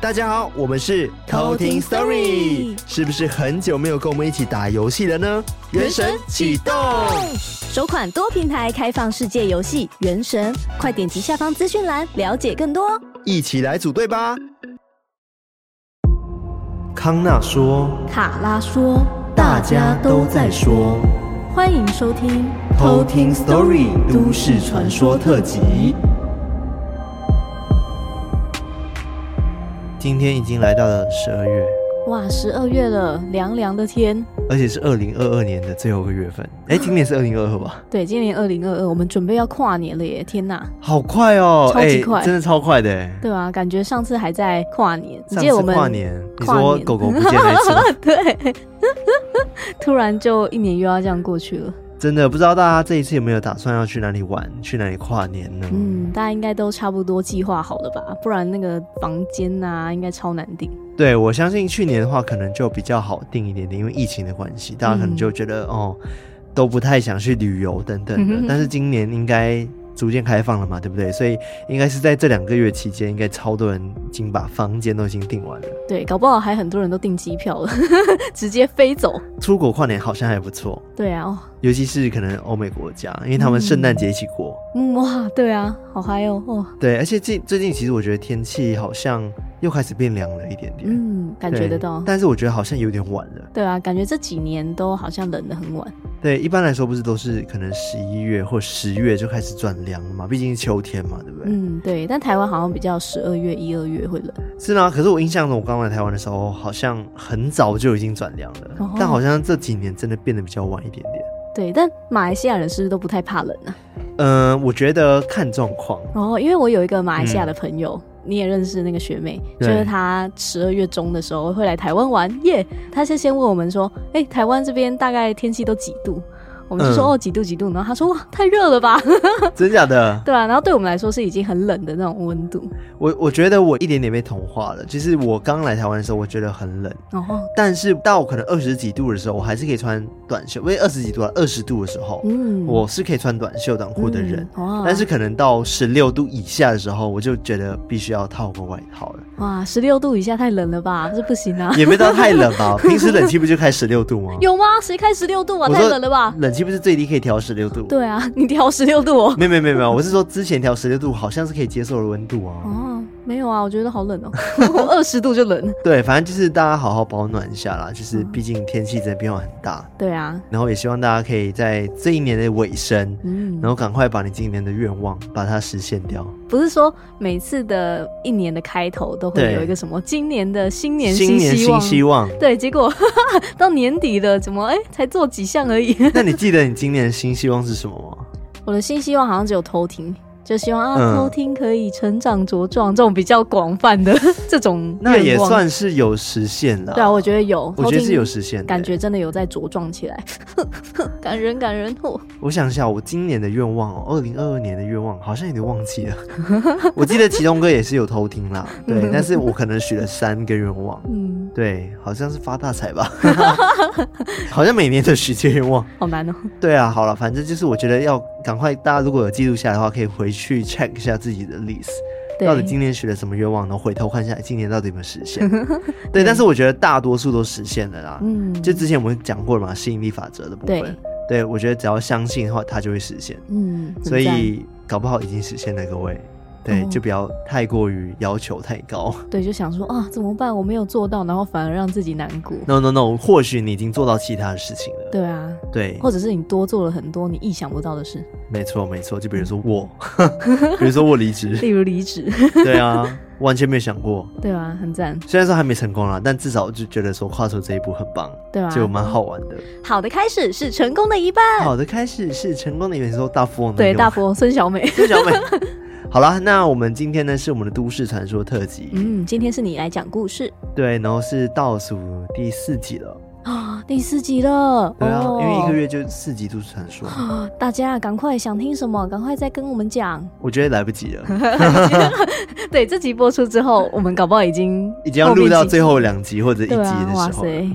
大家好，我们是偷听 Story，是不是很久没有跟我们一起打游戏了呢？原神启动，首款多平台开放世界游戏《原神》，快点击下方资讯栏了解更多，一起来组队吧。康纳说，卡拉说，大家都在说，欢迎收听偷听 Story 都市传说特辑。今天已经来到了十二月，哇，十二月了，凉凉的天，而且是二零二二年的最后一个月份。哎，今年是二零二二吧？对，今年二零二二，我们准备要跨年了耶！天哪，好快哦，超级快，真的超快的，对啊，感觉上次还在跨年，上次跨年，你说狗狗不见那次，对，突然就一年又要这样过去了。真的不知道大家这一次有没有打算要去哪里玩，去哪里跨年呢？嗯，大家应该都差不多计划好了吧？不然那个房间啊，应该超难订。对，我相信去年的话，可能就比较好订一点点，因为疫情的关系，大家可能就觉得、嗯、哦，都不太想去旅游等等的。嗯、但是今年应该。逐渐开放了嘛，对不对？所以应该是在这两个月期间，应该超多人已经把房间都已经订完了。对，搞不好还很多人都订机票了，直接飞走。出国跨年好像还不错。对啊，哦，尤其是可能欧美国家，因为他们圣诞节一起过。嗯，哇，对啊，好嗨哦，哇。对，而且最最近其实我觉得天气好像又开始变凉了一点点。嗯，感觉得到。但是我觉得好像有点晚了。对啊，感觉这几年都好像冷得很晚。对，一般来说不是都是可能十一月或十月就开始转凉了嘛？毕竟是秋天嘛，对不对？嗯，对。但台湾好像比较十二月、一二月会冷。是吗？可是我印象中，我刚来台湾的时候，好像很早就已经转凉了。哦。但好像这几年真的变得比较晚一点点。对，但马来西亚人是不是都不太怕冷呢？啊？嗯、呃，我觉得看状况。哦，因为我有一个马来西亚的朋友。嗯你也认识那个学妹，就是她十二月中的时候会来台湾玩耶。她是先问我们说，哎、欸，台湾这边大概天气都几度？我们就说、嗯、哦几度几度，然后他说哇太热了吧，真假的？对啊，然后对我们来说是已经很冷的那种温度。我我觉得我一点点被同化了。就是我刚来台湾的时候，我觉得很冷，哦，但是到可能二十几度的时候，我还是可以穿短袖。因为二十几度啊，二十度的时候，嗯，我是可以穿短袖短裤的人。嗯、但是可能到十六度以下的时候，我就觉得必须要套个外套了。哇，十六度以下太冷了吧？这不行啊！也没到太冷吧？平时冷气不就开十六度吗？有吗？谁开十六度啊？太冷了吧？冷气不是最低可以调十六度？对啊，你调十六度哦。没有没有没有没有，我是说之前调十六度好像是可以接受的温度啊。哦。没有啊，我觉得好冷哦，二十度就冷。对，反正就是大家好好保暖一下啦。就是毕竟天气真的变化很大。对啊。然后也希望大家可以在这一年的尾声，嗯，然后赶快把你今年的愿望把它实现掉。不是说每次的一年的开头都会有一个什么今年的新年新希望？新希望。对，结果 到年底了，怎么哎才做几项而已？那你记得你今年的新希望是什么吗？我的新希望好像只有偷听。就希望啊，偷听可以成长茁壮，这种比较广泛的 这种，那也算是有实现了。对啊，我觉得有，我觉得是有实现，感觉真的有在茁壮起来，感人感人哦。我想一下，我今年的愿望哦，二零二二年的愿望好像有点忘记了。我记得祁东哥也是有偷听啦，对，但是我可能许了三个愿望，嗯，对，好像是发大财吧，好像每年都许这愿望，好难哦。对啊，好了，反正就是我觉得要赶快，大家如果有记录下来的话，可以回去。check 一下自己的 list，到底今年许了什么愿望，然后回头看一下今年到底有没有实现。对，对，但是我觉得大多数都实现了啦。嗯，就之前我们讲过了嘛，吸引力法则的部分。对，对，我觉得只要相信的话，它就会实现。嗯，所以搞不好已经实现了，各位。对，就不要太过于要求太高。对，就想说啊，怎么办？我没有做到，然后反而让自己难过。No No No，或许你已经做到其他的事情了。对啊，对，或者是你多做了很多你意想不到的事。没错没错，就比如说我，比如说我离职，例如离职。对啊，完全没有想过。对啊，很赞。虽然说还没成功啦，但至少就觉得说跨出这一步很棒。对啊，就蛮好玩的。好的开始是成功的一半。好的开始是成功的一半。你说大富翁？对，大富翁孙小美。孙小美。好啦，那我们今天呢是我们的都市传说特辑。嗯，今天是你来讲故事。对，然后是倒数第四集了啊，第四集了。对啊，哦、因为一个月就四集都市传说。大家赶快想听什么，赶快再跟我们讲。我觉得来不及了。对，这集播出之后，我们搞不好已经 已经要录到最后两集或者一集的时候。啊、哇塞！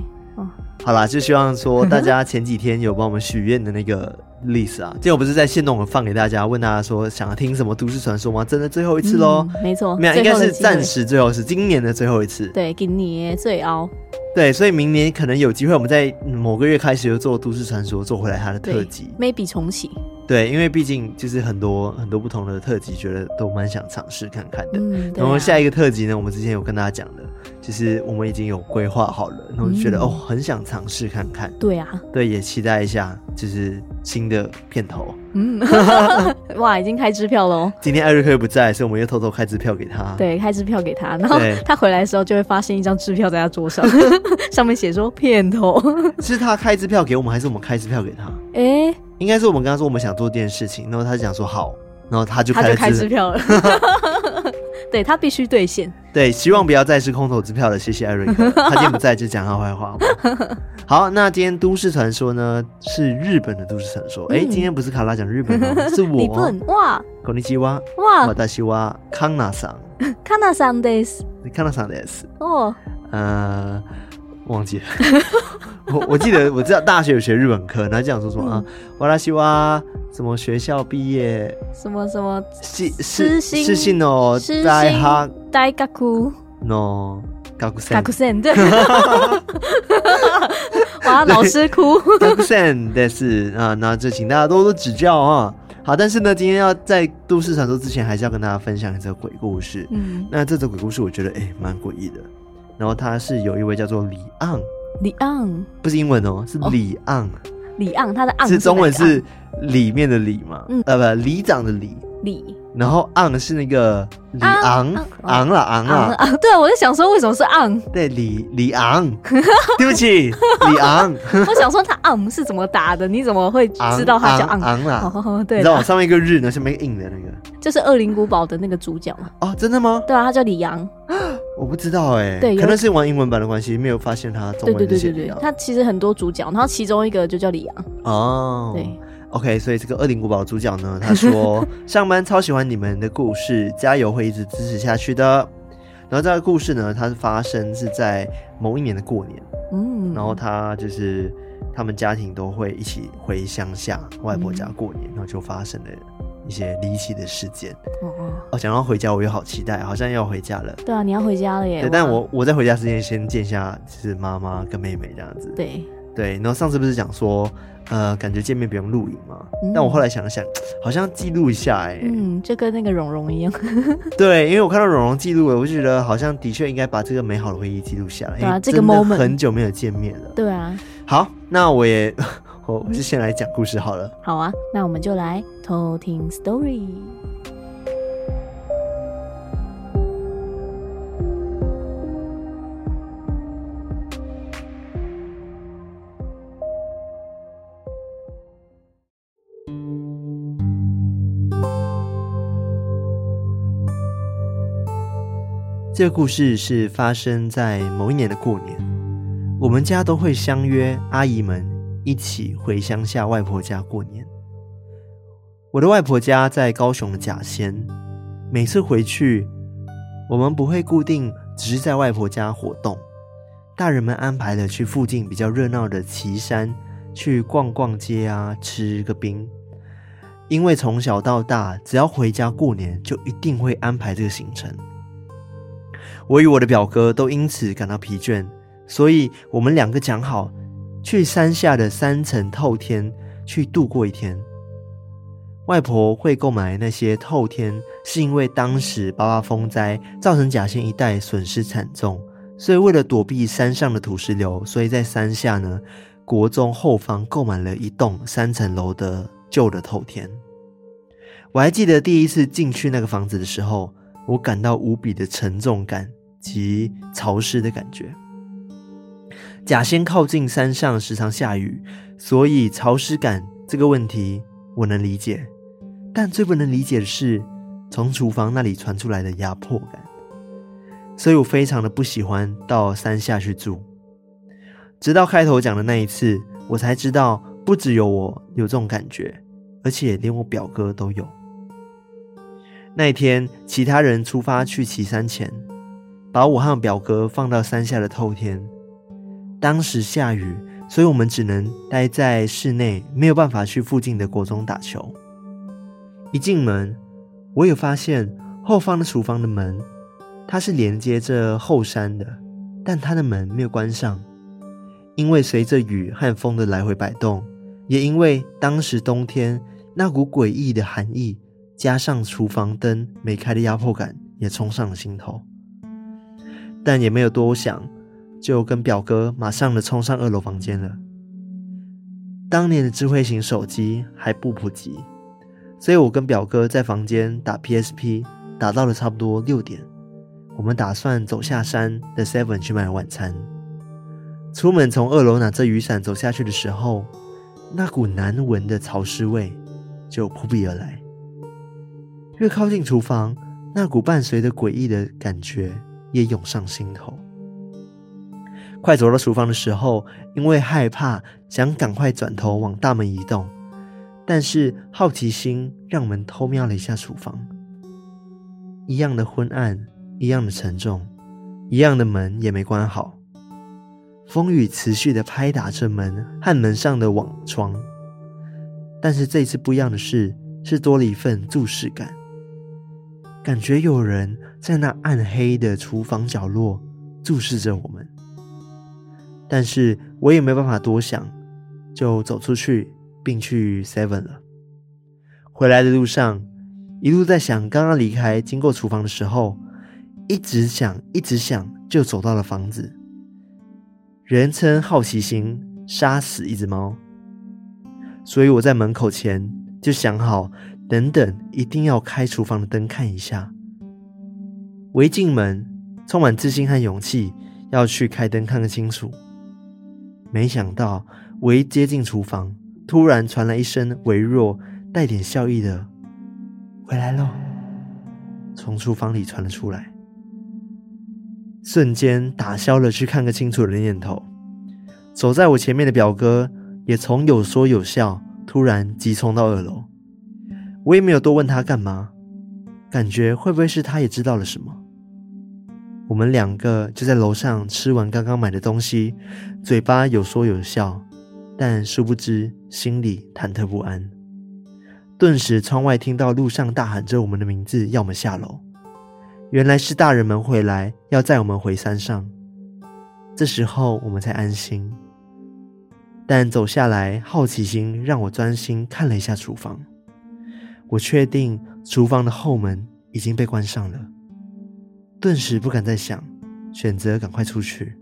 好啦，就希望说大家前几天有帮我们许愿的那个。List 啊。今天我不是在线动放给大家，问大家说想要听什么都市传说吗？真的最后一次喽、嗯？没错，没有，应该是暂时最后是今年的最后一次。对，今年最熬。对，所以明年可能有机会，我们在某个月开始就做都市传说，做回来它的特辑，maybe 重启。对，因为毕竟就是很多很多不同的特辑，觉得都蛮想尝试看看的。嗯啊、然后下一个特辑呢，我们之前有跟大家讲的，其实我们已经有规划好了，然后就觉得、嗯、哦，很想尝试看看。对啊，对，也期待一下，就是新的片头。嗯，哇，已经开支票喽。今天艾瑞克不在，所以我们又偷偷开支票给他。对，开支票给他，然后他回来的时候就会发现一张支票在他桌上，上面写说片头。是他开支票给我们，还是我们开支票给他？哎、欸。应该是我们跟他说我们想做这件事情，然后他就讲说好，然后他就开，开支票了。对，他必须兑现。对，希望不要再是空头支票了。谢谢艾瑞克，他今天不在就讲他坏话好不好？好，那今天都市传说呢是日本的都市传说。哎、嗯，今天不是卡拉讲日本的，是我。日本哇，こんにちは哇，私はカナさん。カナさんです。カナさんです。哦，呃。 忘记。了，我我记得我知道大学有学日本课，然后讲说什么啊，瓦拉西哇，什么学校毕业，什么什么，是是是信哦，大学大学 no 学。生学生对，哇，老师哭。学生但是啊，那就请大家多多指教啊。好，但是呢，今天要在都市传说之前，还是要跟大家分享一则鬼故事。嗯，那这则鬼故事我觉得哎，蛮诡异的。然后他是有一位叫做李昂，李昂。不是英文哦，是李昂，李昂，他的昂是中文是里面的里嘛，嗯，呃不，里长的里，李，然后昂是那个李昂，昂了昂了，对啊，我在想说为什么是昂，对，李李昂，对不起，李昂，我想说他昂是怎么打的？你怎么会知道他叫昂昂啦？对，你知道上面一个日呢，下面一个印的那个，就是《恶灵古堡》的那个主角嘛？哦，真的吗？对啊，他叫李昂。我不知道哎、欸，对，可能是玩英文版的关系，没有发现他中文的。对对对对对，他其实很多主角，然后其中一个就叫李阳。哦，对，OK，所以这个《恶灵古堡》主角呢，他说上班超喜欢你们的故事，加油，会一直支持下去的。然后这个故事呢，它是发生是在某一年的过年，嗯，然后他就是他们家庭都会一起回乡下外婆家过年，嗯、然后就发生了。一些离奇的事件哦哦，想要回家，我又好期待，好像要回家了。对啊，你要回家了耶！对，但我我在回家之前先见一下，就是妈妈跟妹妹这样子。对对，然后上次不是讲说，呃，感觉见面不用录影吗？嗯、但我后来想了想，好像记录一下，哎，嗯，就跟那个蓉蓉一样。对，因为我看到蓉蓉记录了，我就觉得好像的确应该把这个美好的回忆记录下来。对啊，这个 moment 很久没有见面了。对啊。好，那我也。我就先来讲故事好了。好啊，那我们就来偷听 story。这个故事是发生在某一年的过年，我们家都会相约阿姨们。一起回乡下外婆家过年。我的外婆家在高雄的甲仙，每次回去，我们不会固定只是在外婆家活动，大人们安排了去附近比较热闹的旗山去逛逛街啊，吃个冰。因为从小到大，只要回家过年，就一定会安排这个行程。我与我的表哥都因此感到疲倦，所以我们两个讲好。去山下的三层透天去度过一天。外婆会购买那些透天，是因为当时八八风灾造成甲仙一带损失惨重，所以为了躲避山上的土石流，所以在山下呢国中后方购买了一栋三层楼的旧的透天。我还记得第一次进去那个房子的时候，我感到无比的沉重感及潮湿的感觉。甲仙靠近山上，时常下雨，所以潮湿感这个问题我能理解。但最不能理解的是，从厨房那里传出来的压迫感，所以我非常的不喜欢到山下去住。直到开头讲的那一次，我才知道，不只有我有这种感觉，而且连我表哥都有。那一天，其他人出发去岐山前，把我和表哥放到山下的透天。当时下雨，所以我们只能待在室内，没有办法去附近的国中打球。一进门，我有发现后方的厨房的门，它是连接着后山的，但它的门没有关上，因为随着雨和风的来回摆动，也因为当时冬天那股诡异的寒意，加上厨房灯没开的压迫感，也冲上了心头。但也没有多想，就跟表哥马上的冲上二楼房间了。当年的智慧型手机还不普及。所以我跟表哥在房间打 PSP，打到了差不多六点。我们打算走下山的 Seven 去买晚餐。出门从二楼拿着雨伞走下去的时候，那股难闻的潮湿味就扑鼻而来。越靠近厨房，那股伴随着诡异的感觉也涌上心头。快走到厨房的时候，因为害怕，想赶快转头往大门移动。但是好奇心让我们偷瞄了一下厨房，一样的昏暗，一样的沉重，一样的门也没关好。风雨持续的拍打着门和门上的网窗，但是这次不一样的是，是多了一份注视感，感觉有人在那暗黑的厨房角落注视着我们。但是我也没办法多想，就走出去。并去 Seven 了。回来的路上，一路在想刚刚离开经过厨房的时候，一直想，一直想，就走到了房子。人称好奇心杀死一只猫，所以我在门口前就想好，等等一定要开厨房的灯看一下。我一进门，充满自信和勇气要去开灯看个清楚。没想到我一接近厨房。突然传来一声微弱、带点笑意的“回来喽”，从厨房里传了出来，瞬间打消了去看个清楚的念头。走在我前面的表哥也从有说有笑，突然急冲到二楼。我也没有多问他干嘛，感觉会不会是他也知道了什么？我们两个就在楼上吃完刚刚买的东西，嘴巴有说有笑。但殊不知，心里忐忑不安。顿时，窗外听到路上大喊着我们的名字，要我们下楼。原来是大人们回来，要载我们回山上。这时候，我们才安心。但走下来，好奇心让我专心看了一下厨房。我确定厨房的后门已经被关上了。顿时不敢再想，选择赶快出去。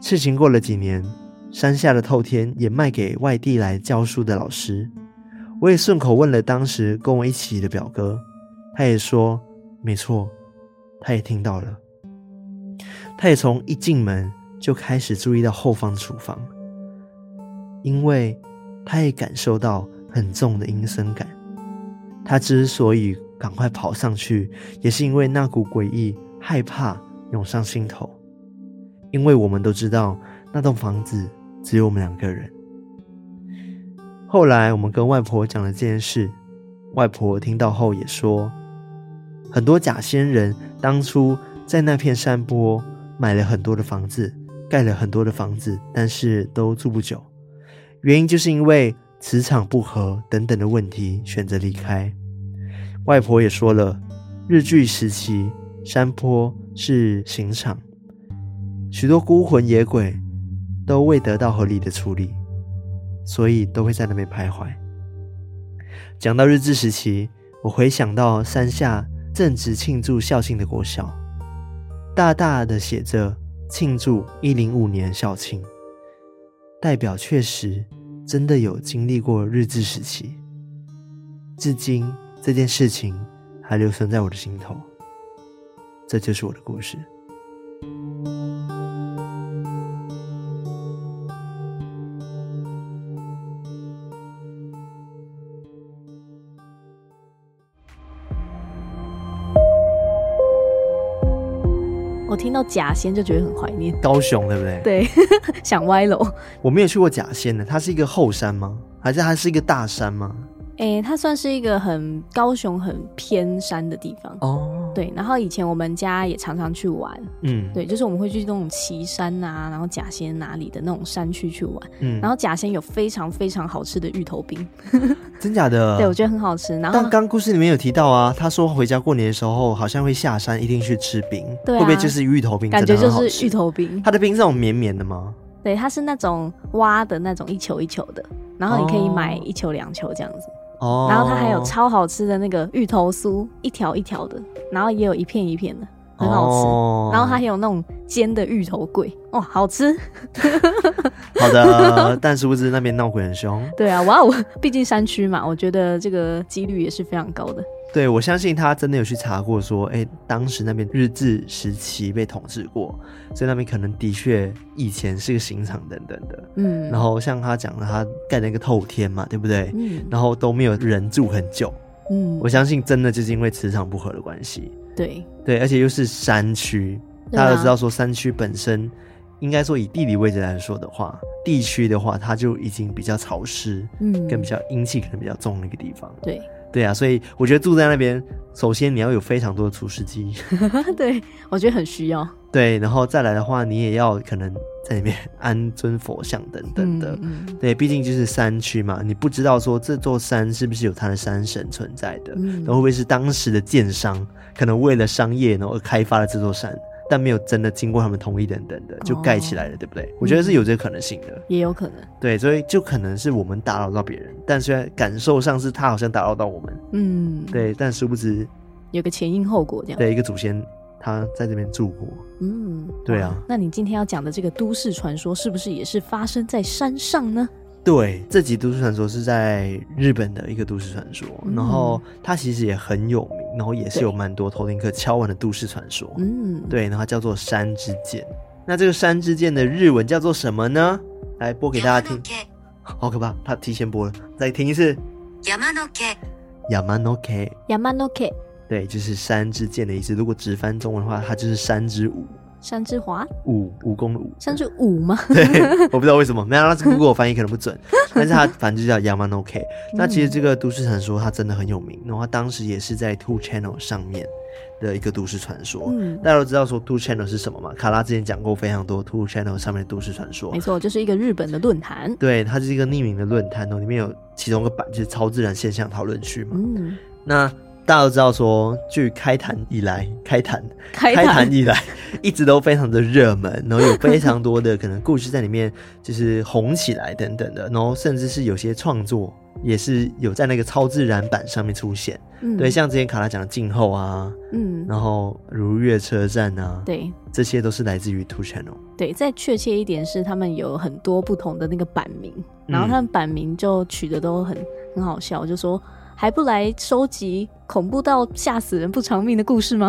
事情过了几年。山下的透天也卖给外地来教书的老师，我也顺口问了当时跟我一起的表哥，他也说没错，他也听到了，他也从一进门就开始注意到后方的厨房，因为他也感受到很重的阴森感。他之所以赶快跑上去，也是因为那股诡异害怕涌上心头，因为我们都知道那栋房子。只有我们两个人。后来我们跟外婆讲了这件事，外婆听到后也说，很多假仙人当初在那片山坡买了很多的房子，盖了很多的房子，但是都住不久，原因就是因为磁场不合等等的问题，选择离开。外婆也说了，日据时期山坡是刑场，许多孤魂野鬼。都未得到合理的处理，所以都会在那边徘徊。讲到日治时期，我回想到山下正值庆祝校庆的国小，大大的写着“庆祝一零五年校庆”，代表确实真的有经历过日治时期。至今这件事情还留存在我的心头。这就是我的故事。我听到甲仙就觉得很怀念高雄，对不对？对，想歪楼。我没有去过甲仙呢，它是一个后山吗？还是它是一个大山吗？哎、欸，它算是一个很高雄很偏山的地方。哦，对，然后以前我们家也常常去玩，嗯，对，就是我们会去那种旗山啊，然后甲仙哪里的那种山区去玩，嗯，然后甲仙有非常非常好吃的芋头冰，真假的？对，我觉得很好吃。然后但刚故事里面有提到啊，他说回家过年的时候好像会下山，一定去吃冰，对、啊，会不会就是芋头冰？感觉就是芋头冰。它的冰是那种绵绵的吗？对，它是那种挖的那种一球一球的，然后你可以买一球两球这样子。哦，然后它还有超好吃的那个芋头酥，一条一条的，然后也有一片一片的，很好吃。哦、然后它还有那种煎的芋头桂，哇，好吃。好的，但殊不知那边闹鬼很凶。对啊，哇，哦毕竟山区嘛，我觉得这个几率也是非常高的。对，我相信他真的有去查过，说，哎，当时那边日治时期被统治过，所以那边可能的确以前是个刑场等等的。嗯，然后像他讲的，他盖那个透天嘛，对不对？嗯，然后都没有人住很久。嗯，我相信真的就是因为磁场不合的关系。对对，而且又是山区，大家都知道说山区本身，应该说以地理位置来说的话，地区的话，它就已经比较潮湿，嗯，跟比较阴气可能比较重的一个地方。对。对啊，所以我觉得住在那边，首先你要有非常多的除湿机，对，我觉得很需要。对，然后再来的话，你也要可能在里面安尊佛像等等的。嗯嗯、对，毕竟就是山区嘛，你不知道说这座山是不是有它的山神存在的，嗯，然后会不会是当时的建商可能为了商业然后而开发了这座山。但没有真的经过他们同意等等的就盖起来了，哦，对不对？我觉得是有这个可能性的，也有可能。对，所以就可能是我们打扰到别人，但虽然感受上是他好像打扰到我们，嗯，对，但殊不知有个前因后果这样。对，一个祖先他在这边住过，嗯，对啊。那你今天要讲的这个都市传说，是不是也是发生在山上呢？对，这集都市传说是在日本的一个都市传说，嗯，然后它其实也很有名，然后也是有蛮多偷听客敲完的都市传说。嗯，对，然后它叫做山之剑。那这个山之剑的日文叫做什么呢？来播给大家听。好可怕，他提前播了，再听一次。山の毛。山の毛。山の毛。对，就是山之剑的意思。如果直翻中文的话，它就是山之舞。 山之华，武武功的武，山之五吗？对，我不知道为什么，没有，那是 Google 翻译可能不准，但是它反正就叫 Yamanoke。那其实这个都市传说它真的很有名，然后它当时也是在 Two Channel 上面的一个都市传说。嗯，大家都知道说 Two Channel 是什么吗？卡拉之前讲过非常多 Two Channel 上面的都市传说。没错，就是一个日本的论坛。对，它是一个匿名的论坛，然后里面有其中一个版就是超自然现象讨论区嘛。嗯，那。大家都知道说，据开坛以来，开坛开坛以来，一直都非常的热门，然后有非常多的可能故事在里面，就是红起来等等的，然后甚至是有些创作也是有在那个超自然版上面出现。嗯，对，像之前卡拉讲的静候啊，嗯，然后如月车站啊，对，这些都是来自于 Two Channel。对，再确切一点是，他们有很多不同的那个版名，然后他们版名就取的都很很好笑，就说。还不来收集恐怖到吓死人不偿命的故事吗？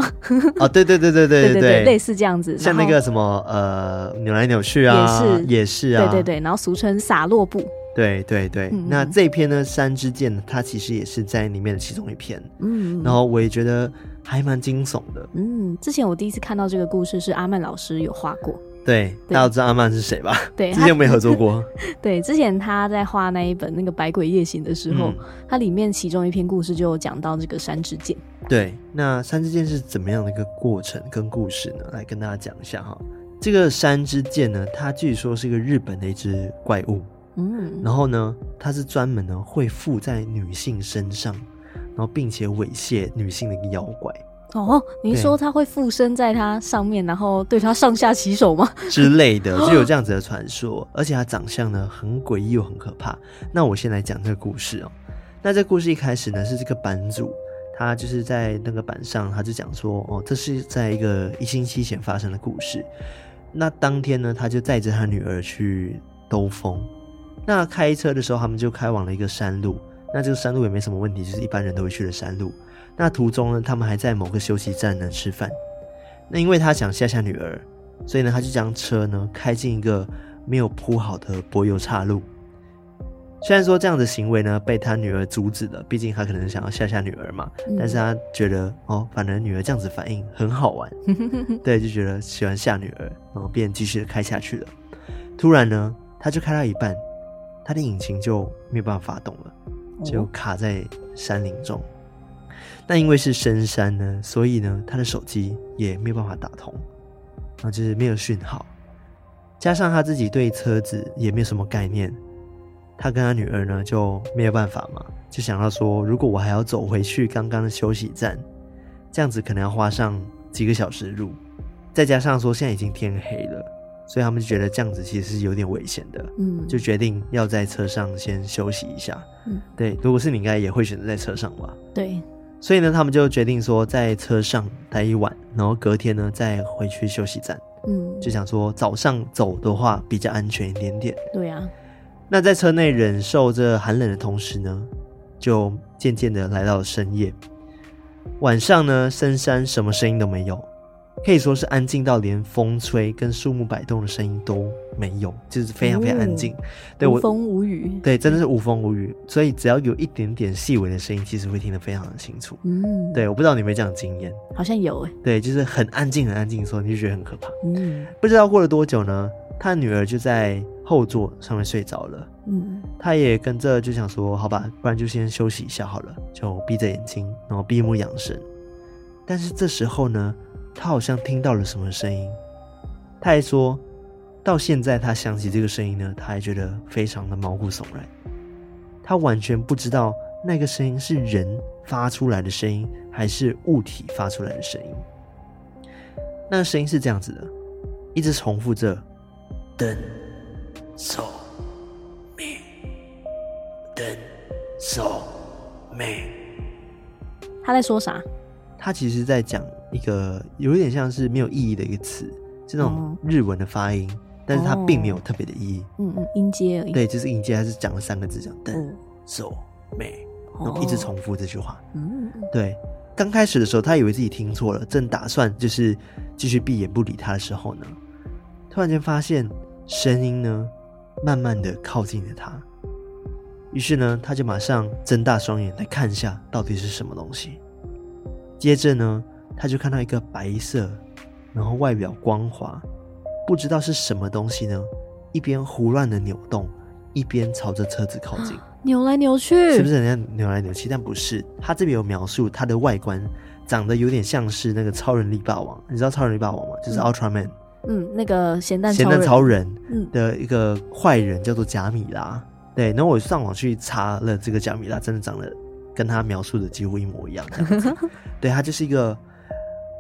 啊对对对对对对对类似这样子像那个什么呃扭来扭去啊也是也是啊。对对对然后俗称洒落布对对对。那这篇呢三支箭它其实也是在里面的其中一篇。嗯。然后我也觉得还蛮惊悚的。嗯之前我第一次看到这个故事是阿曼老师有画过。对，大家都知道阿曼是谁吧？对，之前有没有合作过？对，之前他在画那一本那个《百鬼夜行》的时候，它、嗯、里面其中一篇故事就有讲到这个山之剑。对，那山之剑是怎么样的一个过程跟故事呢？来跟大家讲一下哈。这个山之剑呢，它据说是一个日本的一只怪物，嗯，然后呢，它是专门呢会附在女性身上，然后并且猥亵女性的一个妖怪。哦，你说他会附身在他上面，然后对他上下其手吗？之类的，就有这样子的传说。而且他长相呢很诡异又很可怕。那我先来讲这个故事哦。那这个故事一开始呢是这个版主，他就是在那个板上，他就讲说，哦，这是在一个一星期前发生的故事。那当天呢，他就载着他女儿去兜风。那开车的时候，他们就开往了一个山路。那这个山路也没什么问题，就是一般人都会去的山路。那途中呢，他们还在某个休息站呢吃饭。那因为他想吓吓女儿，所以呢，他就将车呢开进一个没有铺好的柏油岔路。虽然说这样的行为呢被他女儿阻止了，毕竟他可能想要吓吓女儿嘛。嗯、但是他觉得哦，反正女儿这样子反应很好玩，对，就觉得喜欢吓女儿，然后便继续的开下去了。突然呢，他就开到一半，他的引擎就没有办法发动了，就卡在山林中。那因为是深山呢，所以呢，他的手机也没有办法打通，啊，就是没有讯号。加上他自己对车子也没有什么概念，他跟他女儿呢就没有办法嘛，就想到说，如果我还要走回去刚刚的休息站，这样子可能要花上几个小时路，再加上说现在已经天黑了，所以他们就觉得这样子其实是有点危险的，嗯，就决定要在车上先休息一下，嗯，对，如果是你应该也会选择在车上吧，对。所以呢，他们就决定说在车上待一晚，然后隔天呢再回去休息站。嗯，就想说早上走的话比较安全一点点。对啊。那在车内忍受着寒冷的同时呢，就渐渐的来到了深夜。晚上呢，深山什么声音都没有。可以说是安静到连风吹跟树木摆动的声音都没有，就是非常非常安静。嗯、对，无风无雨。对，真的是无风无雨。所以只要有一点点细微的声音，其实会听得非常的清楚。嗯，对，我不知道你有没有这样的经验？好像有诶。对，就是很安静很安静的时候，你就觉得很可怕。嗯，不知道过了多久呢，他的女儿就在后座上面睡着了。嗯，他也跟着就想说，好吧，不然就先休息一下好了，就闭着眼睛，然后闭目养神。但是这时候呢，他好像听到了什么声音，他还说到现在，他想起这个声音呢，他还觉得非常的毛骨悚然。他完全不知道那个声音是人发出来的声音，还是物体发出来的声音。那个声音是这样子的，一直重复着“灯手妹，灯手妹”。他在说啥？他其实在讲。一个有一点像是没有意义的一个词，这种日文的发音，哦、但是它并没有特别的意义。嗯嗯，音阶而已。对，就是音阶，还是讲了三个字，讲灯手美，然后一直重复这句话。嗯嗯。对，刚开始的时候，他以为自己听错了，正打算就是继续闭眼不理他的时候呢，突然间发现声音呢，慢慢的靠近了他。于是呢，他就马上睁大双眼来看一下到底是什么东西。接着呢。他就看到一个白色，然后外表光滑，不知道是什么东西呢，一边胡乱的扭动，一边朝着车子靠近，扭来扭去，是不是人家扭来扭去？但不是，他这边有描述它的外观长得有点像是那个超人力霸王，你知道超人力霸王吗？就是 Ultraman，嗯，那个咸蛋咸蛋超人。的一个坏人叫做贾米拉，对，然后我上网去查了这个贾米拉，真的长得跟他描述的几乎一模一样，对，他就是一个。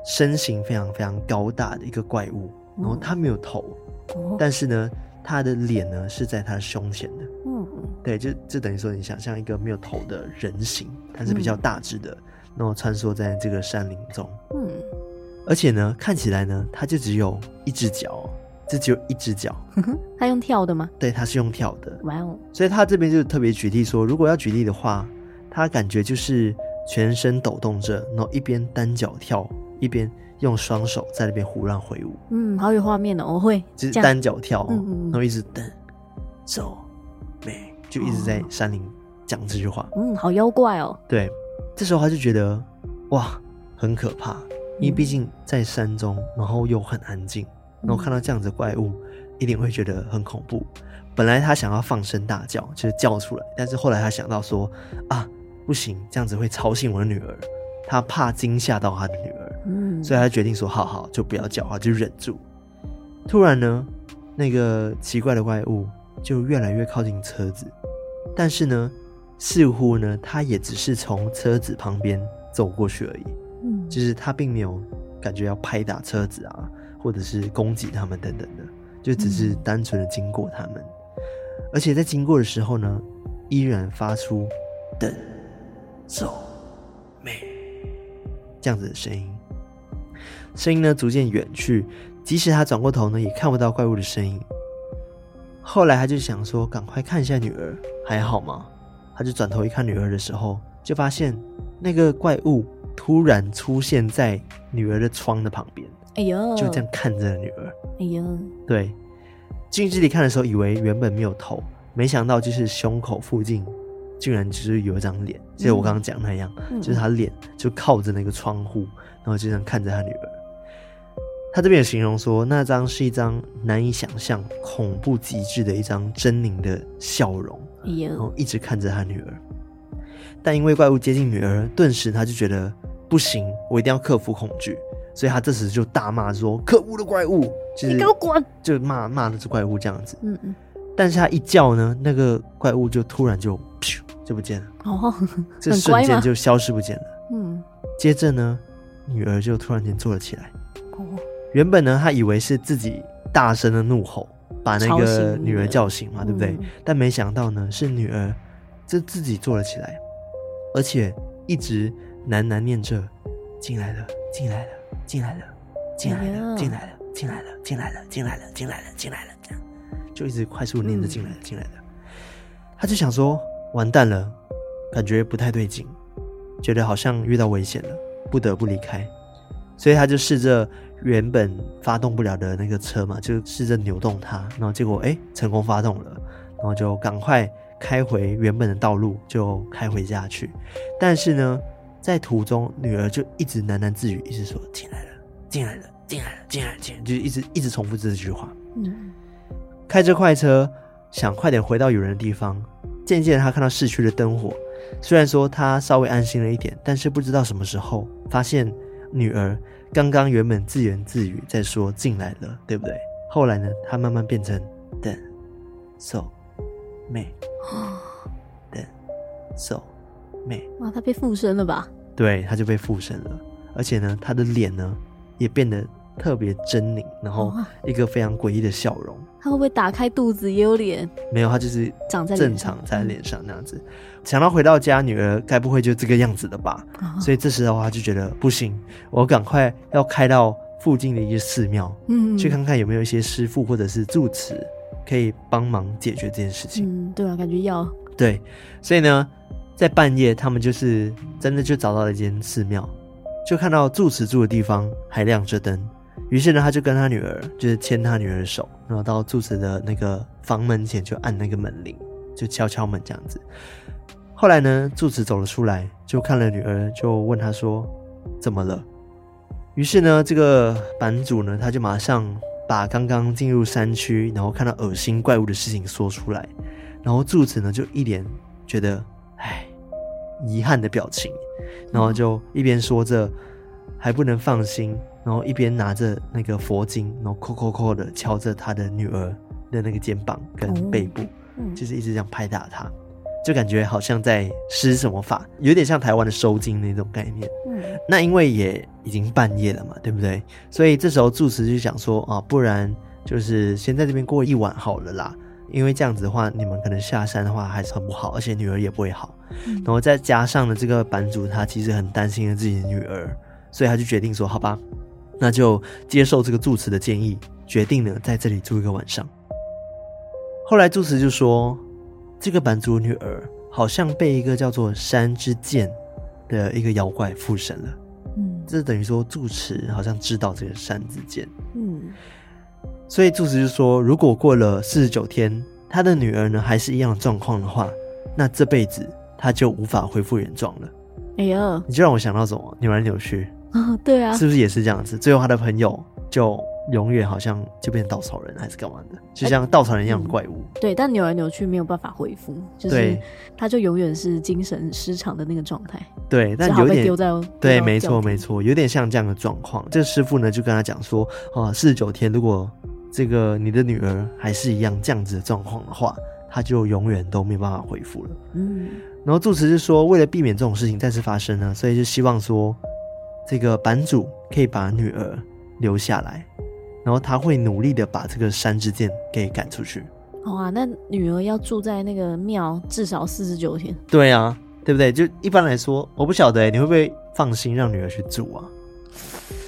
身形非常非常高大的一个怪物，然后他没有头，嗯、但是呢，他的脸呢是在他胸前的。嗯，对，就就等于说，你想象一个没有头的人形，它是比较大只的，然后穿梭在这个山林中。嗯，而且呢，看起来呢，它就只有一只脚，就只有一只脚。他用跳的吗？对，他是用跳的。哇哦！所以他这边就特别举例说，如果要举例的话，他感觉就是全身抖动着，然后一边单脚跳。一边用双手在那边胡乱挥舞，嗯，好有画面哦，我会，就是单脚跳，嗯嗯，然后一直等，走，美，就一直在山林讲这句话，嗯，好妖怪哦，对，这时候他就觉得哇，很可怕，因为毕竟在山中，然后又很安静，然后看到这样子的怪物，一定会觉得很恐怖。本来他想要放声大叫，就是叫出来，但是后来他想到说啊，不行，这样子会吵醒我的女儿。他怕惊吓到他的女儿，嗯，所以他决定说：“好好，就不要讲话，就忍住。”突然呢，那个奇怪的怪物就越来越靠近车子，但是呢，似乎呢，他也只是从车子旁边走过去而已，嗯，就是他并没有感觉要拍打车子啊，或者是攻击他们等等的，就只是单纯的经过他们，嗯，而且在经过的时候呢，依然发出等走。这样子的声音，声音呢逐渐远去，即使他转过头呢，也看不到怪物的身影。后来他就想说，赶快看一下女儿还好吗？他就转头一看女儿的时候，就发现那个怪物突然出现在女儿的窗的旁边。哎呦，就这样看着女儿。哎呦，对，近距离看的时候，以为原本没有头，没想到就是胸口附近。竟然就是有一张脸，就像我刚刚讲那样，嗯、就是他脸就靠着那个窗户，然后就这样看着他女儿。他这边有形容说，那张是一张难以想象、恐怖极致的一张狰狞的笑容，然后一直看着他女儿。但因为怪物接近女儿，顿时他就觉得不行，我一定要克服恐惧，所以他这时就大骂说：“可恶的怪物！”就是、你给我滚！就骂骂那只怪物这样子。嗯嗯。但是他一叫呢，那个怪物就突然就咻就不见了。哦，这瞬间就消失不见了。嗯。接着呢，女儿就突然间坐了起来。哦。原本呢，他以为是自己大声的怒吼把那个女儿叫醒嘛，对不对？嗯、但没想到呢，是女儿就自己坐了起来，而且一直喃喃念着：“进来了，进来了，进来了，进来了，进来了，进来了，进来了，进来了，进来了，进来了。”这样就一直快速念着“进来了，进来了。”他就想说：“完蛋了，感觉不太对劲，觉得好像遇到危险了，不得不离开。”所以他就试着。原本发动不了的那个车嘛，就试着扭动它，然后结果哎，成功发动了，然后就赶快开回原本的道路，就开回家去。但是呢，在途中，女儿就一直喃喃自语，一直说：“进来了，进来了，进来了，进来了，进。”就一直一直重复这句话。嗯，开着快车，想快点回到有人的地方。渐渐，他看到市区的灯火，虽然说他稍微安心了一点，但是不知道什么时候发现女儿。刚刚原本自言自语在说进来了，对不对？后来呢，他慢慢变成等，so 妹，等，so 妹。哇，他被附身了吧？对，他就被附身了，而且呢，他的脸呢也变得特别狰狞，然后一个非常诡异的笑容。他会不会打开肚子也有脸？没有，他就是长在正常在脸上那样子。想到回到家，女儿该不会就这个样子的吧？哦、所以这时的话，他就觉得不行，我赶快要开到附近的一些寺庙，嗯，去看看有没有一些师傅或者是住持可以帮忙解决这件事情。嗯，对啊，感觉要对。所以呢，在半夜，他们就是真的就找到了一间寺庙，就看到住持住的地方还亮着灯。于是呢，他就跟他女儿，就是牵他女儿的手，然后到柱子的那个房门前，就按那个门铃，就敲敲门这样子。后来呢，柱子走了出来，就看了女儿，就问他说：“怎么了？”于是呢，这个版主呢，他就马上把刚刚进入山区，然后看到恶心怪物的事情说出来。然后柱子呢，就一脸觉得唉遗憾的表情，然后就一边说着还不能放心。然后一边拿着那个佛经，然后叩叩叩的敲着他的女儿的那个肩膀跟背部，嗯，就是一直这样拍打他，就感觉好像在施什么法，有点像台湾的收经那种概念。嗯，那因为也已经半夜了嘛，对不对？所以这时候住持就想说啊，不然就是先在这边过一晚好了啦，因为这样子的话，你们可能下山的话还是很不好，而且女儿也不会好。然后再加上呢，这个版主他其实很担心自己的女儿，所以他就决定说，好吧。那就接受这个住持的建议，决定呢在这里住一个晚上。后来住持就说，这个版主女儿好像被一个叫做山之剑的一个妖怪附身了。嗯，这等于说住持好像知道这个山之剑。嗯，所以住持就说，如果过了四十九天，他的女儿呢还是一样的状况的话，那这辈子他就无法恢复原状了。哎呀，你就让我想到什么？扭来扭去。啊、哦，对啊，是不是也是这样子？最后他的朋友就永远好像就变成稻草人还是干嘛的？就像稻草人一样的怪物。欸嗯、对，但扭来扭去没有办法恢复，就是他就永远是精神失常的那个状态。对，但有点丢在对，没错没错，有点像这样的状况。这个师傅呢就跟他讲说啊，四十九天，如果这个你的女儿还是一样这样子的状况的话，他就永远都没有办法恢复了。嗯，然后住持就说，为了避免这种事情再次发生呢，所以就希望说。这个版主可以把女儿留下来，然后他会努力的把这个山之剑给赶出去。哇，那女儿要住在那个庙至少四十九天。对啊，对不对？就一般来说，我不晓得你会不会放心让女儿去住啊？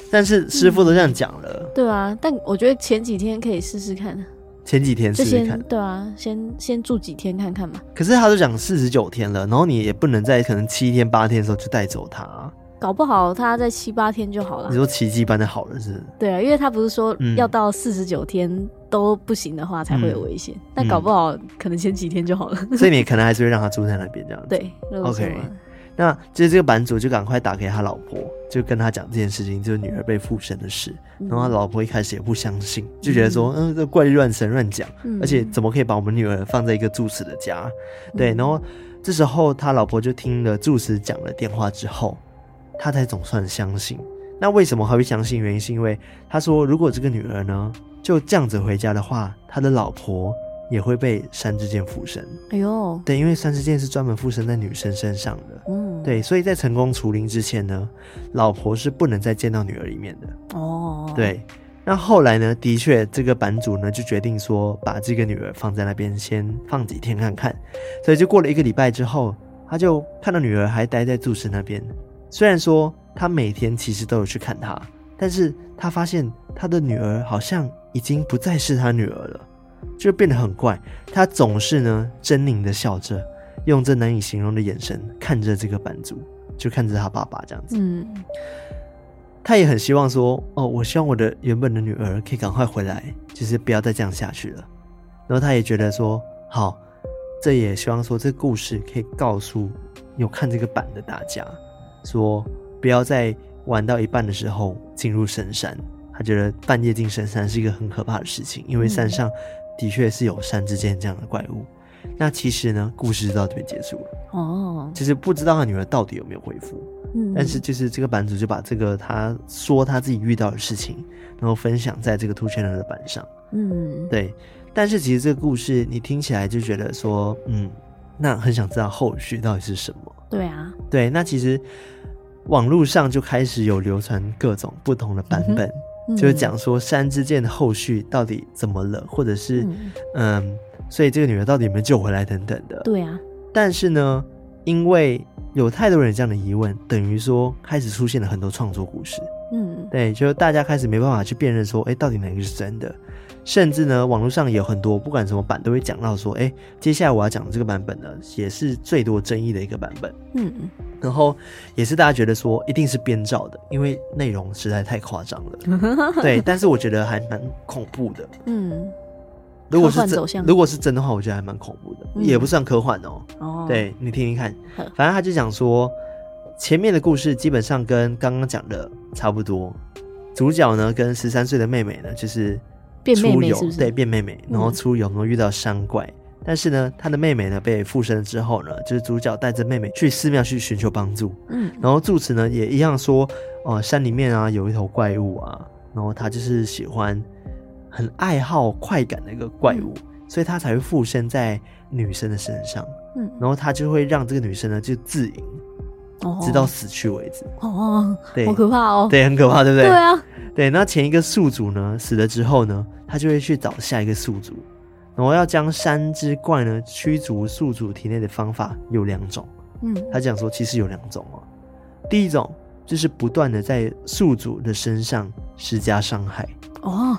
但是师傅都这样讲了。嗯，对啊，但我觉得前几天可以试试看。前几天试试看。对啊，先先住几天看看嘛。可是他都讲四十九天了，然后你也不能在可能七天八天的时候就带走他啊。搞不好他在七八天就好了。你说奇迹般的好了是，是？对啊，因为他不是说要到四十九天都不行的话才会有危险，嗯，但搞不好可能前几天就好了。所以你可能还是会让他住在那边这样子。对，OK。那就是这个版主就赶快打给他老婆，就跟他讲这件事情，就是女儿被附身的事。然后他老婆一开始也不相信，就觉得说，嗯，这怪力乱神乱讲，而且怎么可以把我们女儿放在一个住持的家？对，然后。这时候他老婆就听了住持讲了电话之后，他才总算相信。那为什么还会相信？原因是因为他说，如果这个女儿呢就这样子回家的话，他的老婆也会被山之剑附身。哎呦，对，因为山之剑是专门附身在女生身上的。嗯，对，所以在成功除灵之前呢，老婆是不能再见到女儿一面的。哦，对。那后来呢，的确这个版主呢就决定说，把这个女儿放在那边先放几天看看。所以就过了一个礼拜之后，他就看到女儿还待在住持那边。虽然说他每天其实都有去看他，但是他发现他的女儿好像已经不再是他女儿了，就变得很怪。他总是呢狰狞的笑着，用这难以形容的眼神看着这个版主，就看着他爸爸这样子。嗯。他也很希望说，哦，我希望我的原本的女儿可以赶快回来，就是不要再这样下去了。然后他也觉得说，好，这也希望说这个故事可以告诉有看这个版的大家，说不要在玩到一半的时候进入深山。他觉得半夜进深山是一个很可怕的事情，因为山上的确是有山之间这样的怪物。那其实呢，故事就到这边结束了。哦，其实不知道他女儿到底有没有回复。嗯，但是就是这个版主就把这个他说他自己遇到的事情，然后分享在这个 Two Channel 的版上。嗯，对。但是其实这个故事你听起来就觉得说，嗯，那很想知道后续到底是什么。对啊，对。那其实网络上就开始有流传各种不同的版本，嗯、就是讲说山之剑的后续到底怎么了，或者是嗯，嗯，所以这个女儿到底有没有救回来等等的。对啊。但是呢，因为有太多人这样的疑问，等于说开始出现了很多创作故事。嗯，对，就是大家开始没办法去辨认说，哎，到底哪个是真的？甚至呢，网络上有很多不管什么版都会讲到说，哎，接下来我要讲的这个版本呢，也是最多争议的一个版本。嗯嗯，然后也是大家觉得说一定是编造的，因为内容实在太夸张了。对，但是我觉得还蛮恐怖的。嗯。如果是真，如果是真的话，我觉得还蛮恐怖的，嗯、也不算科幻哦。哦，对，你听听看，反正他就讲说，前面的故事基本上跟刚刚讲的差不多。主角呢，跟十三岁的妹妹呢，就是变妹妹是不是？对，变妹妹，然后出游，然后遇到山怪。嗯、但是呢，他的妹妹呢被附身之后呢，就是主角带着妹妹去寺庙去寻求帮助。嗯，然后住持呢也一样说，哦、呃，山里面啊有一头怪物啊，然后他就是喜欢。很爱好快感的一个怪物，嗯、所以他才会附身在女生的身上。嗯，然后他就会让这个女生呢就自淫，哦，直到死去为止。哦，对，好可怕哦。对，很可怕，对不对？对啊。对，那前一个宿主呢死了之后呢，他就会去找下一个宿主，然后要将山之怪呢驱逐宿主体内的方法有两种。嗯，他讲说其实有两种哦。第一种就是不断的在宿主的身上施加伤害。哦。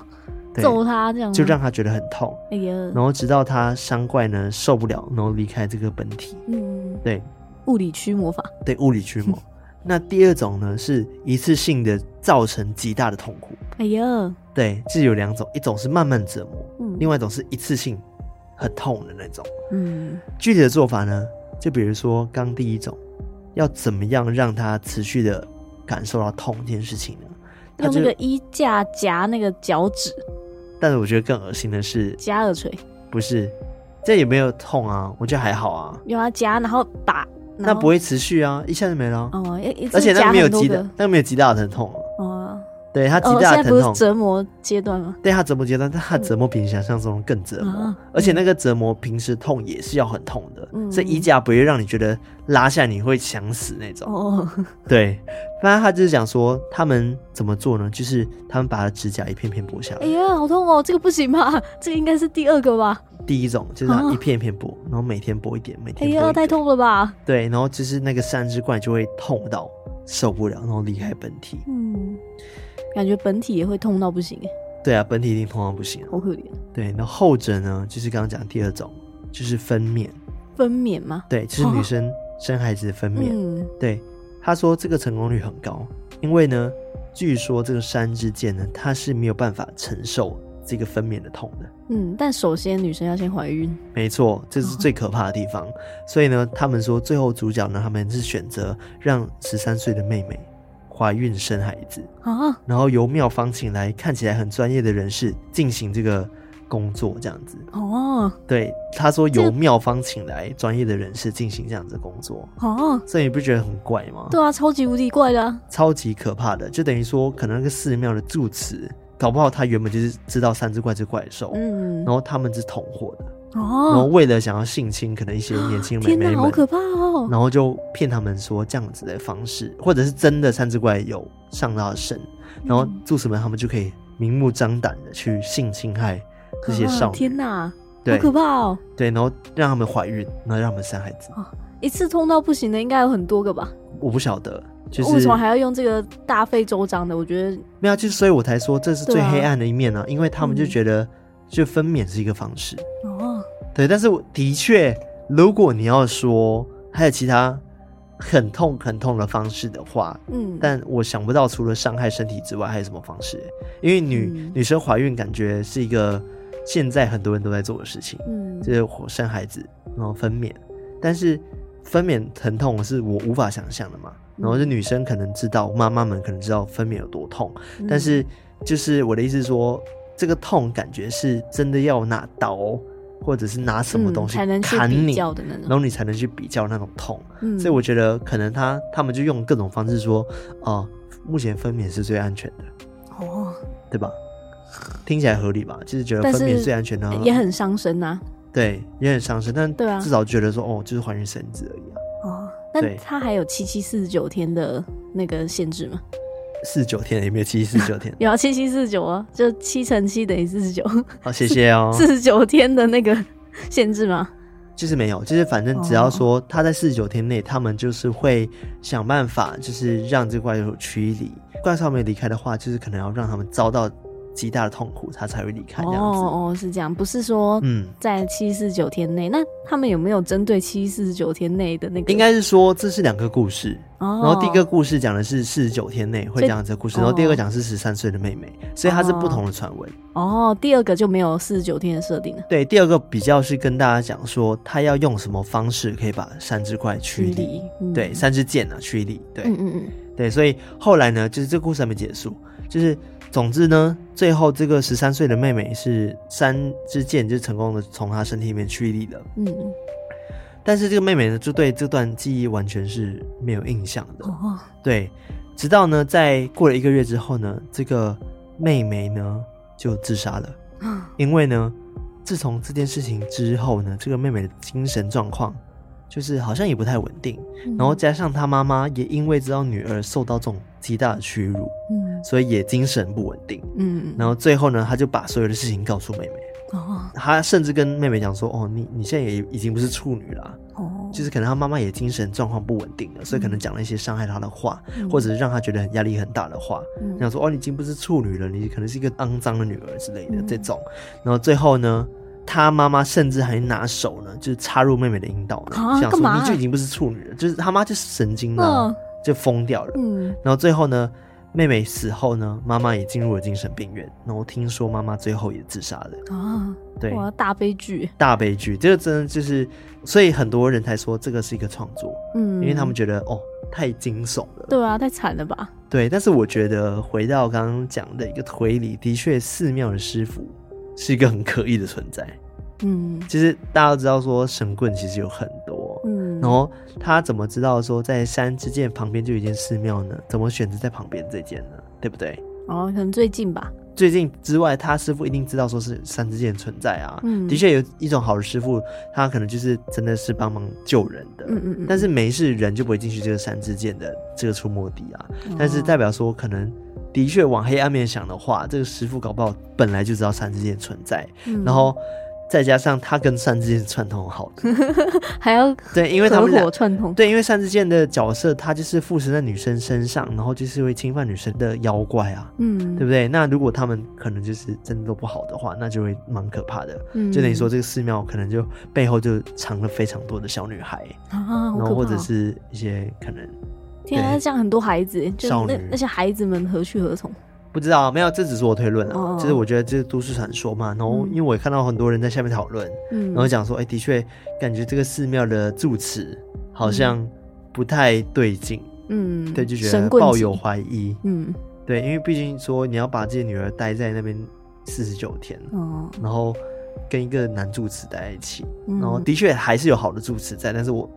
揍他这样，就让他觉得很痛。哎呀，然后直到他伤怪呢受不了，然后离开这个本体。嗯，对，物理驱魔法。对，物理驱魔。那第二种呢，是一次性的造成极大的痛苦。哎呀，对，是有两种，一种是慢慢折磨，嗯，另外一种是一次性很痛的那种。嗯，具体的做法呢，就比如说刚第一种，要怎么样让他持续的感受到痛这件事情呢？用那个衣架夹那个脚趾。但是我觉得更恶心的是夹耳垂，不是，这也没有痛啊，我觉得还好啊。有啊夹，然后打，那不会持续啊，一下就没了。哦，而且那个没有极大，那个没有极大的疼痛。哦。对他极大的疼痛，哦、不是折磨阶段吗？对他折磨阶段，但他折磨比你想象中更折磨，嗯、而且那个折磨平时痛也是要很痛的，嗯、所以衣架不会让你觉得拉下你会想死那种。哦，对，反正他就是讲说他们怎么做呢？就是他们把他指甲一片片剥下来。哎呀，好痛哦！这个不行吧？这个应该是第二个吧？第一种就是他一片一片剥，然后每天剥一点，每天剥。哎呀，太痛了吧？对，然后就是那个三只怪就会痛到受不了，然后离开本体。嗯。感觉本体也会痛到不行。对啊，本体一定痛到不行，好可怜。对，那后者呢，就是刚刚讲的第二种，就是分娩。分娩吗？对，就是女生生孩子的分娩。嗯，对。他说这个成功率很高，因为呢，据说这个山之箭呢，它是没有办法承受这个分娩的痛的。嗯，但首先女生要先怀孕。没错，这是最可怕的地方。所以呢，他们说最后主角呢，他们是选择让十三岁的妹妹。怀孕生孩子啊，然后由妙方请来看起来很专业的人士进行这个工作这样子。哦，对，他说由妙方请来专业的人士进行这样子的工作。哦，所以你不觉得很怪吗？对啊，超级无敌怪的，啊，超级可怕的，就等于说可能那个寺庙的住持，搞不好他原本就是知道三只怪是怪兽，嗯，然后他们是同伙的。哦，然后为了想要性侵可能一些年轻美眉们，好可怕哦！然后就骗他们说这样子的方式，或者是真的三只怪有上到神，然后住持们他们就可以明目张胆的去性侵害这些少女。天哪，好可怕哦！对，然后让他们怀孕，然后让他们生孩子。哦，一次通到不行的应该有很多个吧？我不晓得，就是为什么还要用这个大费周章的？我觉得没有，就是所以我才说这是最黑暗的一面呢，啊，因为他们就觉得就分娩是一个方式。哦。对，但是我的确，如果你要说还有其他很痛很痛的方式的话，嗯，但我想不到除了伤害身体之外还有什么方式，因为女、嗯、女生怀孕感觉是一个现在很多人都在做的事情，嗯，就是生孩子然后分娩，但是分娩疼痛是我无法想象的嘛，然后这女生可能知道，妈妈们可能知道分娩有多痛，嗯、但是就是我的意思是说，这个痛感觉是真的要拿刀。或者是拿什么东西砍你，的那种，然后你才能去比较那种痛。嗯、所以我觉得可能他他们就用各种方式说，哦、呃，目前分娩是最安全的，哦，对吧？听起来合理吧？就是觉得分娩最安全的，也很伤身呐。对，也很伤身，但对啊，至少觉得说，哦，就是怀孕生子而已啊。哦，那他还有七七四十九天的那个限制吗？四十九天有没有七七四十九天？有啊七七四十九啊，就七乘七等于四十九。好，谢谢哦。四十九天的那个限制吗？就是没有，就是反正只要说他在四十九天内，他们就是会想办法，就是让这怪兽驱离。怪兽没离开的话，就是可能要让他们遭到。极大的痛苦，他才会离开。哦哦，是这样，不是说嗯，在七四十九天内，嗯、那他们有没有针对七四十九天内的那个？应该是说这是两个故事。哦。然后第一个故事讲的是四十九天内会讲这个故事，然后第二个讲是十三岁的妹妹，所以它是不同的传闻。哦，第二个就没有四十九天的设定了。对，第二个比较是跟大家讲说，他要用什么方式可以把三只怪驱离？嗯、对，三支箭啊，驱离。对，嗯嗯嗯。对，所以后来呢，就是这个故事还没结束，就是。总之呢，最后这个十三岁的妹妹是三支箭就成功的从她身体里面驱离了。嗯，但是这个妹妹呢，就对这段记忆完全是没有印象的。哦，对，直到呢，在过了一个月之后呢，这个妹妹呢就自杀了。因为呢，自从这件事情之后呢，这个妹妹的精神状况。就是好像也不太稳定，嗯、然后加上他妈妈也因为知道女儿受到这种极大的屈辱，嗯，所以也精神不稳定，嗯，然后最后呢，他就把所有的事情告诉妹妹，哦，他甚至跟妹妹讲说，哦，你你现在也已经不是处女了，哦，就是可能他妈妈也精神状况不稳定了，所以可能讲了一些伤害他的话，嗯、或者是让他觉得很压力很大的话，嗯，讲说，哦，你已经不是处女了，你可能是一个肮脏的女儿之类的、嗯、这种，然后最后呢。他妈妈甚至还拿手呢，就是插入妹妹的阴道呢，啊、想说你就已经不是处女了，就是他妈就神经了，哦、就疯掉了。嗯，然后最后呢，妹妹死后呢，妈妈也进入了精神病院。然后听说妈妈最后也自杀了。啊，对，哇，大悲剧，大悲剧，这个真的就是，所以很多人才说这个是一个创作，嗯，因为他们觉得哦，太惊悚了。对啊，太惨了吧？对，但是我觉得回到刚刚讲的一个推理，的确寺庙的师傅。是一个很可疑的存在，嗯，其实大家都知道说神棍其实有很多，嗯，然后他怎么知道说在三支箭旁边就有一间寺庙呢？怎么选择在旁边这间呢？对不对？哦，可能最近吧。最近之外，他师傅一定知道说是三支箭存在啊。嗯，的确有一种好的师傅，他可能就是真的是帮忙救人的，嗯嗯嗯。但是没事人就不会进去这个三支箭的这个出没地啊。哦，但是代表说可能。的确，往黑暗面想的话，这个师傅搞不好本来就知道三支箭存在，嗯、然后再加上他跟三支箭串通好的，还要对，因为他们合伙串通，对，因为三支箭的角色他就是附身在女生身上，然后就是会侵犯女生的妖怪啊，嗯，对不对？那如果他们可能就是真的都不好的话，那就会蛮可怕的，嗯，就等于说这个寺庙可能就背后就藏了非常多的小女孩啊，然后或者是一些可能。天啊，这样很多孩子，就那那些孩子们何去何从？不知道，没有，这只是我推论啊。就是我觉得这是都市传说嘛。然后，因为我也看到很多人在下面讨论，嗯然后讲说，哎，的确感觉这个寺庙的住持好像不太对劲。嗯，对，就觉得抱有怀疑。嗯，对，因为毕竟说你要把自己女儿待在那边四十九天，哦，然后跟一个男住持待在一起，然后的确还是有好的住持在，但是我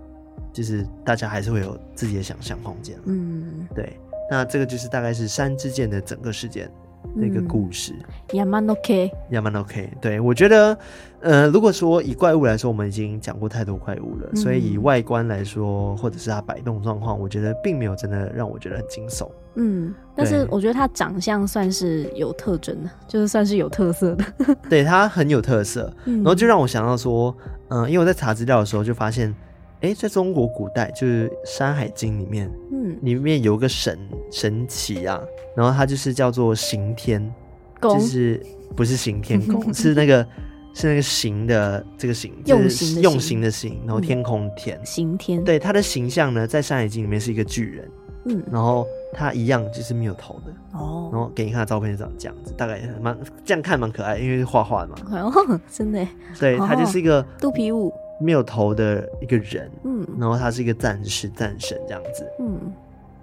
就是大家还是会有自己的想象空间，嗯，对，那这个就是大概是山之剑的整个事件。的一个故事，也蛮 OK，也蛮 OK。对，我觉得，呃，如果说以怪物来说，我们已经讲过太多怪物了，嗯、所以以外观来说，或者是它摆动状况，我觉得并没有真的让我觉得很惊悚。嗯，但是我觉得它长相算是有特征的，就是算是有特色的。对，它很有特色，然后就让我想到说，嗯、呃，因为我在查资料的时候就发现。哎，在中国古代，就是《山海经》里面，嗯，里面有个神神奇啊，然后它就是叫做刑天，公。就是不是刑天宫，是那个是那个刑的这个刑，就是用刑的刑，然后天空天，刑天。对，他的形象呢，在《山海经》里面是一个巨人，嗯，然后他一样就是没有头的，哦，然后给你看的照片是长这样子，大概蛮这样看蛮可爱，因为是画画的嘛，哦，真的，对，他就是一个肚皮舞。没有头的一个人，嗯，然后他是一个战士、战神这样子，嗯，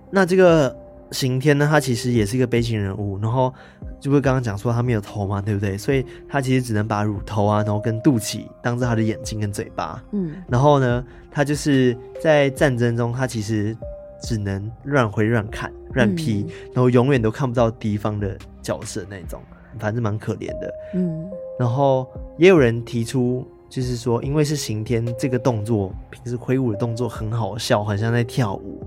那这个刑天呢，他其实也是一个悲情人物，然后就不是刚刚讲说他没有头嘛，对不对？所以他其实只能把乳头啊，然后跟肚脐当做他的眼睛跟嘴巴，嗯，然后呢，他就是在战争中，他其实只能乱挥、乱砍、乱劈，嗯，然后永远都看不到敌方的角色那种，反正蛮可怜的，嗯，然后也有人提出。就是说，因为是刑天这个动作，平时挥舞的动作很好笑，很像在跳舞，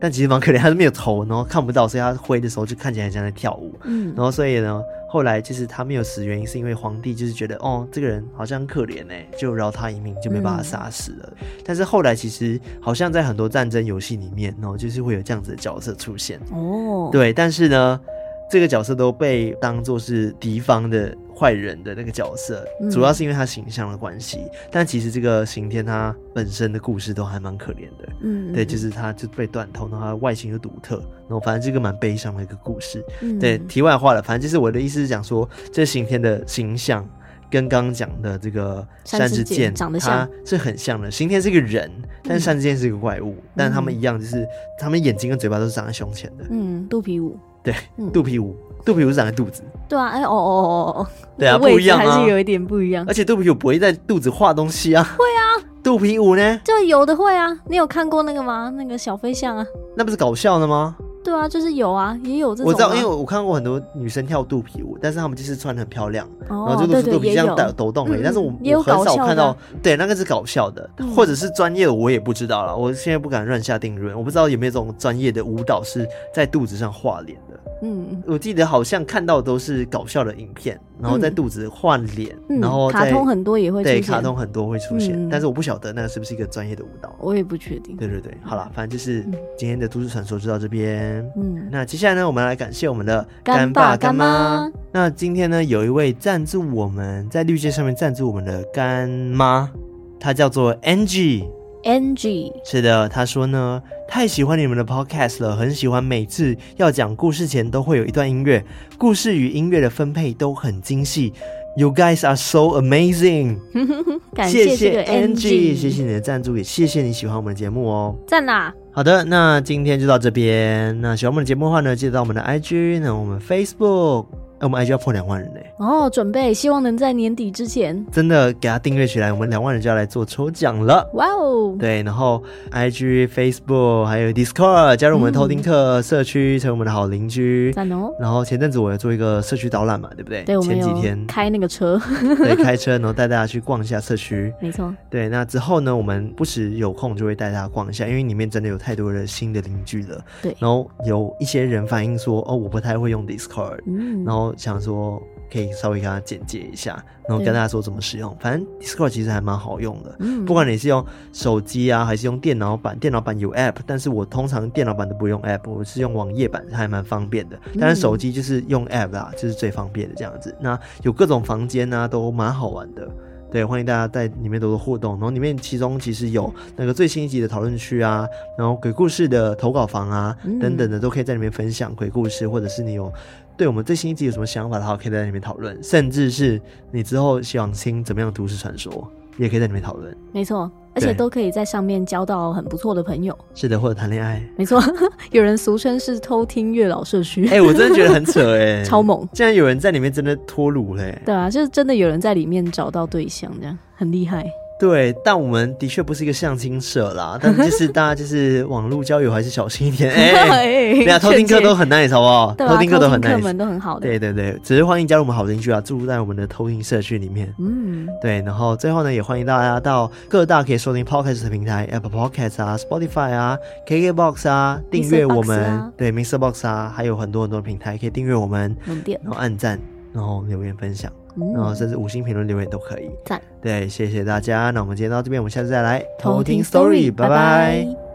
但其实蛮可怜，他是没有头，然后看不到，所以他挥的时候就看起来很像在跳舞。嗯，然后所以呢，后来就是他没有死，原因是因为皇帝就是觉得，哦，这个人好像很可怜呢，就饶他一命，就没把他杀死了。嗯、但是后来其实好像在很多战争游戏里面，然后就是会有这样子的角色出现。哦，对，但是呢。这个角色都被当做是敌方的坏人的那个角色，嗯、主要是因为他形象的关系。但其实这个刑天他本身的故事都还蛮可怜的，嗯，对，就是他就被断头，然后他外形又独特，然后反正这个蛮悲伤的一个故事。嗯、对，题外话了，反正就是我的意思是讲说，这刑天的形象跟刚刚讲的这个山之剑长得像，是很像的。刑天是一个人，但是山之剑是一个怪物，嗯、但他们一样，就是他们眼睛跟嘴巴都是长在胸前的，嗯，肚皮舞。对，肚皮舞，肚皮舞是长在肚子。对啊，哎，哦哦哦哦，对啊，不一样啊，还是有一点不一样。而且肚皮舞不会在肚子画东西啊。会啊，肚皮舞呢？就有的会啊，你有看过那个吗？那个小飞象啊？那不是搞笑的吗？对啊，就是有啊，也有这种。我知道，因为我看过很多女生跳肚皮舞，但是她们就是穿的很漂亮，然后就是肚皮这样抖抖动而已。但是我我很少看到，对，那个是搞笑的，或者是专业的，我也不知道了。我现在不敢乱下定论，我不知道有没有这种专业的舞蹈是在肚子上画脸的。嗯，我记得好像看到都是搞笑的影片，然后在肚子换脸，然后卡通很多也会对，卡通很多会出现，但是我不晓得那个是不是一个专业的舞蹈，我也不确定。对对对，好了，反正就是今天的都市传说就到这边。嗯，那接下来呢，我们来感谢我们的干爸干妈。那今天呢，有一位赞助我们在绿界上面赞助我们的干妈，她叫做 Angie。Angie 是的，她说呢，太喜欢你们的 podcast 了，很喜欢每次要讲故事前都会有一段音乐，故事与音乐的分配都很精细。You guys are so amazing！感谢谢谢 Angie，谢谢你的赞助，也谢谢你喜欢我们的节目哦。赞啦！好的，那今天就到这边。那喜欢我们的节目的话呢，记得到我们的 IG，那我们 Facebook。哎，我们 IG 要破两万人嘞！哦，准备，希望能在年底之前真的给他订阅起来，我们两万人就要来做抽奖了。哇哦！对，然后 IG、Facebook 还有 Discord 加入我们偷听客社区，成为我们的好邻居。赞哦！然后前阵子我要做一个社区导览嘛，对不对？对，前几天开那个车，对，开车然后带大家去逛一下社区。没错。对，那之后呢，我们不时有空就会带大家逛一下，因为里面真的有太多的新的邻居了。对。然后有一些人反映说，哦，我不太会用 Discord，嗯，然后。想说可以稍微给他简介一下，然后跟大家说怎么使用。反正 Discord 其实还蛮好用的，嗯、不管你是用手机啊，还是用电脑版。电脑版有 App，但是我通常电脑版都不用 App，我是用网页版，还蛮方便的。但是手机就是用 App 啦，就是最方便的这样子。那有各种房间啊，都蛮好玩的。对，欢迎大家在里面多多互动。然后里面其中其实有那个最新一集的讨论区啊，然后鬼故事的投稿房啊，嗯、等等的都可以在里面分享鬼故事，或者是你有。对我们最新一集有什么想法的话，可以在里面讨论，甚至是你之后想听怎么样的都市传说，也可以在里面讨论。没错。而且都可以在上面交到很不错的朋友，是的，或者谈恋爱，没错。有人俗称是偷听月老社区，哎、欸，我真的觉得很扯 哎，超猛！竟然有人在里面真的脱乳嘞，对啊，就是真的有人在里面找到对象，这样很厉害。对，但我们的确不是一个相亲社啦，但是就是大家就是网络交友还是小心一点。哎、欸，对啊，偷听客都很 nice，好不好？啊、偷听客都很 nice，们都很好的。对对对，只是欢迎加入我们好邻居啊，住在我们的偷听社区里面。嗯，对，然后最后呢，也欢迎大家到各大可以收听 Podcast 的平台，Apple Podcast 啊，Spotify 啊，KKBox 啊，订阅我们。啊、对，Mr. Box 啊，还有很多很多平台可以订阅我们，然后按赞，然后留言分享。然后甚至五星评论留言都可以。赞，对，谢谢大家。那我们今天到这边，我们下次再来偷听 Story，拜拜。